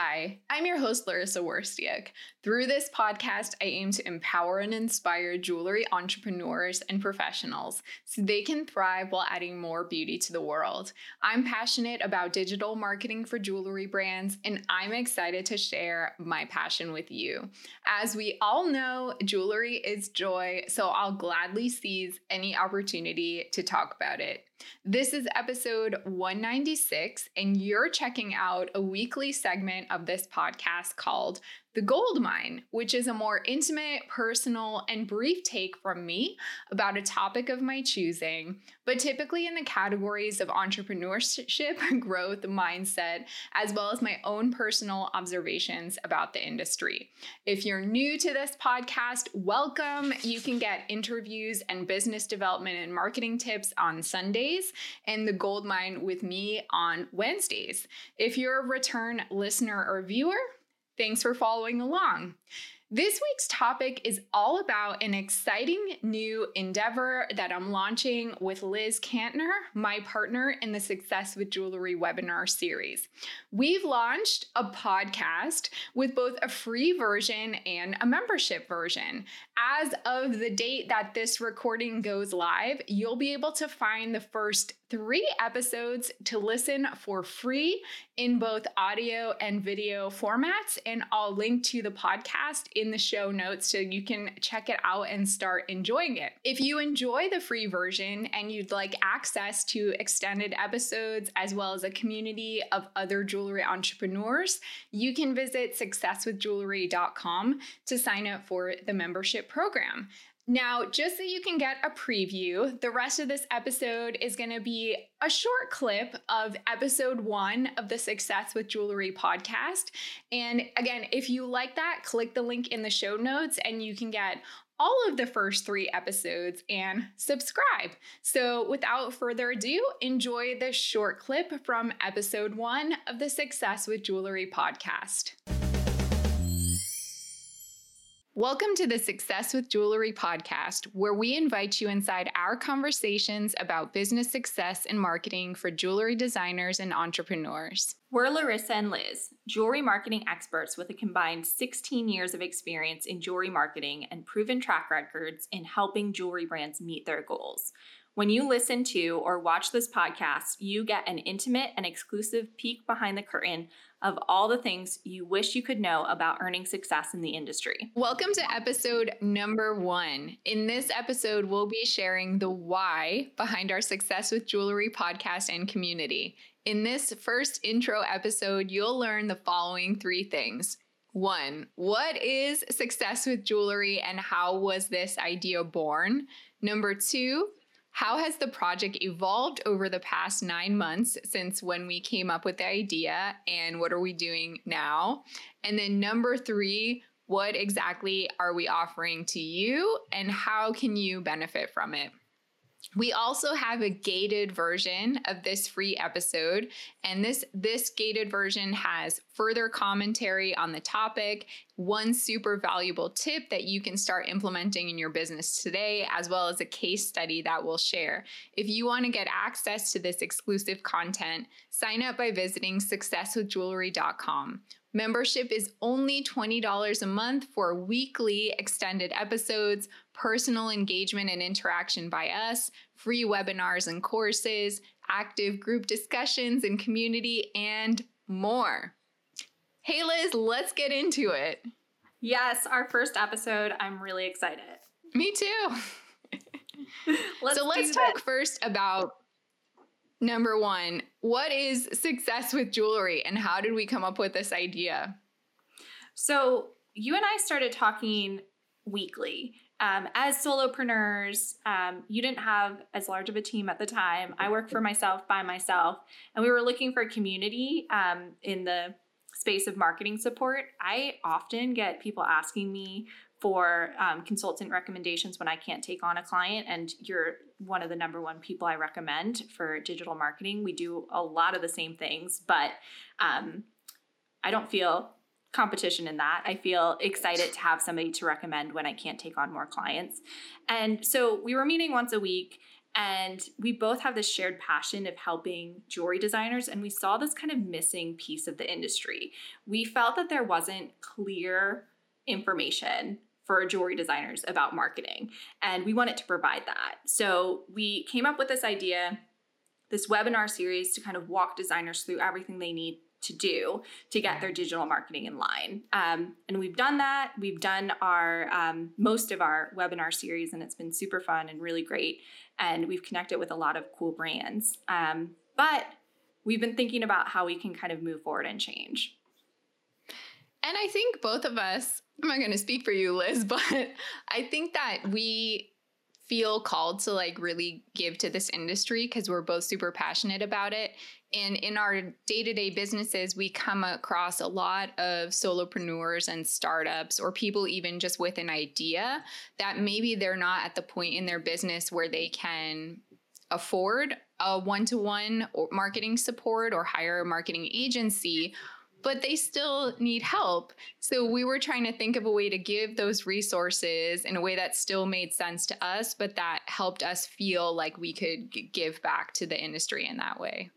Hi, I'm your host, Laryssa Wirstiuk. Through this podcast, I aim to empower and inspire jewelry entrepreneurs and professionals so they can thrive while adding more beauty to the world. I'm passionate about digital marketing for jewelry brands, and I'm excited to share my passion with you. As we all know, jewelry is joy, so I'll gladly seize any opportunity to talk about it. This is episode 196, and you're checking out a weekly segment of this podcast called the Gold Mine, which is a more intimate, personal, and brief take from me about a topic of my choosing, but typically in the categories of entrepreneurship, growth, mindset, as well as my own personal observations about the industry. If you're new to this podcast, welcome. You can get interviews and business development and marketing tips on Sundays, and the Gold Mine with me on Wednesdays. If you're a return listener or viewer, Thanks for following along. This week's topic is all about an exciting new endeavor that I'm launching with Liz Kantner, my partner in the Success with Jewelry webinar series. We've launched a podcast with both a free version and a membership version. As of the date that this recording goes live, you'll be able to find the first three episodes to listen for free in both audio and video formats. And I'll link to the podcast in the show notes so you can check it out and start enjoying it. If you enjoy the free version and you'd like access to extended episodes as well as a community of other jewelry entrepreneurs, you can visit successwithjewelry.com to sign up for the membership program. Now, just so you can get a preview, the rest of this episode is going to be a short clip of episode one of the Success with Jewelry podcast. And again, if you like that, click the link in the show notes and you can get all of the first three episodes and subscribe. So, without further ado, enjoy this short clip from episode one of the Success with Jewelry podcast. Welcome to the Success with Jewelry podcast, where we invite you inside our conversations about business success and marketing for jewelry designers and entrepreneurs. We're Laryssa and Liz, jewelry marketing experts with a combined 16 years of experience in jewelry marketing and proven track records in helping jewelry brands meet their goals. When you listen to or watch this podcast, you get an intimate and exclusive peek behind the curtain of all the things you wish you could know about earning success in the industry. Welcome to episode number one. In this episode, we'll be sharing the why behind our Success with Jewelry podcast and community. In this first intro episode, you'll learn the following three things. One, what is success with jewelry and how was this idea born? Number two, how has the project evolved over the past nine months since when we came up with the idea, and what are we doing now? And then number three, what exactly are we offering to you, and how can you benefit from it? We also have a gated version of this free episode and this this gated version has further commentary on the topic, one super valuable tip that you can start implementing in your business today as well as a case study that we'll share. If you want to get access to this exclusive content, sign up by visiting successwithjewelry.com. Membership is only $20 a month for weekly extended episodes, personal engagement and interaction by us, free webinars and courses, active group discussions and community, and more. Hey, Liz, let's get into it. Yes, our first episode. I'm really excited. Me too. let's so let's talk this. first about number one what is success with jewelry and how did we come up with this idea? So, you and I started talking weekly. Um, as solopreneurs, um, you didn't have as large of a team at the time. I worked for myself by myself, and we were looking for a community um, in the space of marketing support. I often get people asking me for um, consultant recommendations when I can't take on a client, and you're one of the number one people I recommend for digital marketing. We do a lot of the same things, but um, I don't feel competition in that. I feel excited to have somebody to recommend when I can't take on more clients. And so we were meeting once a week. And we both have this shared passion of helping jewelry designers, and we saw this kind of missing piece of the industry. We felt that there wasn't clear information for jewelry designers about marketing. And we wanted to provide that. So we came up with this idea, this webinar series to kind of walk designers through everything they need to do to get their digital marketing in line. Um, and we've done that. We've done our um, most of our webinar series, and it's been super fun and really great. And we've connected with a lot of cool brands. Um, but we've been thinking about how we can kind of move forward and change. And I think both of us, I'm not going to speak for you, Liz, but I think that we feel called to like really give to this industry because we're both super passionate about it. And in our day to day businesses, we come across a lot of solopreneurs and startups, or people even just with an idea that maybe they're not at the point in their business where they can afford a one to one marketing support or hire a marketing agency but they still need help. So we were trying to think of a way to give those resources in a way that still made sense to us, but that helped us feel like we could give back to the industry in that way.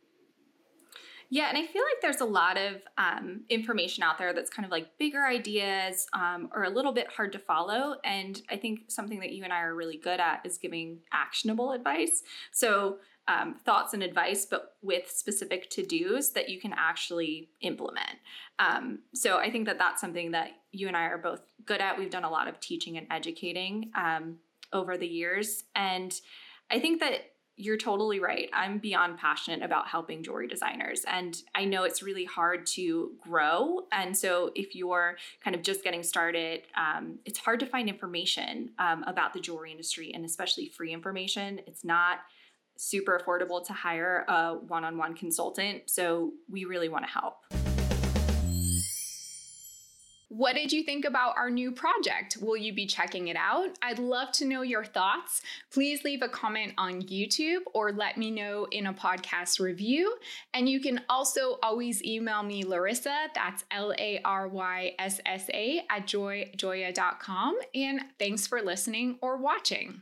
Yeah, and I feel like there's a lot of um, information out there that's kind of like bigger ideas um, or a little bit hard to follow. And I think something that you and I are really good at is giving actionable advice. So um, thoughts and advice, but with specific to dos that you can actually implement. Um, so I think that that's something that you and I are both good at. We've done a lot of teaching and educating um, over the years. And I think that you're totally right. I'm beyond passionate about helping jewelry designers. And I know it's really hard to grow. And so, if you're kind of just getting started, um, it's hard to find information um, about the jewelry industry and especially free information. It's not super affordable to hire a one on one consultant. So we really want to help. What did you think about our new project? Will you be checking it out? I'd love to know your thoughts. Please leave a comment on YouTube or let me know in a podcast review. And you can also always email me, Laryssa, that's L A R Y S S A, at joyjoya.com. And thanks for listening or watching.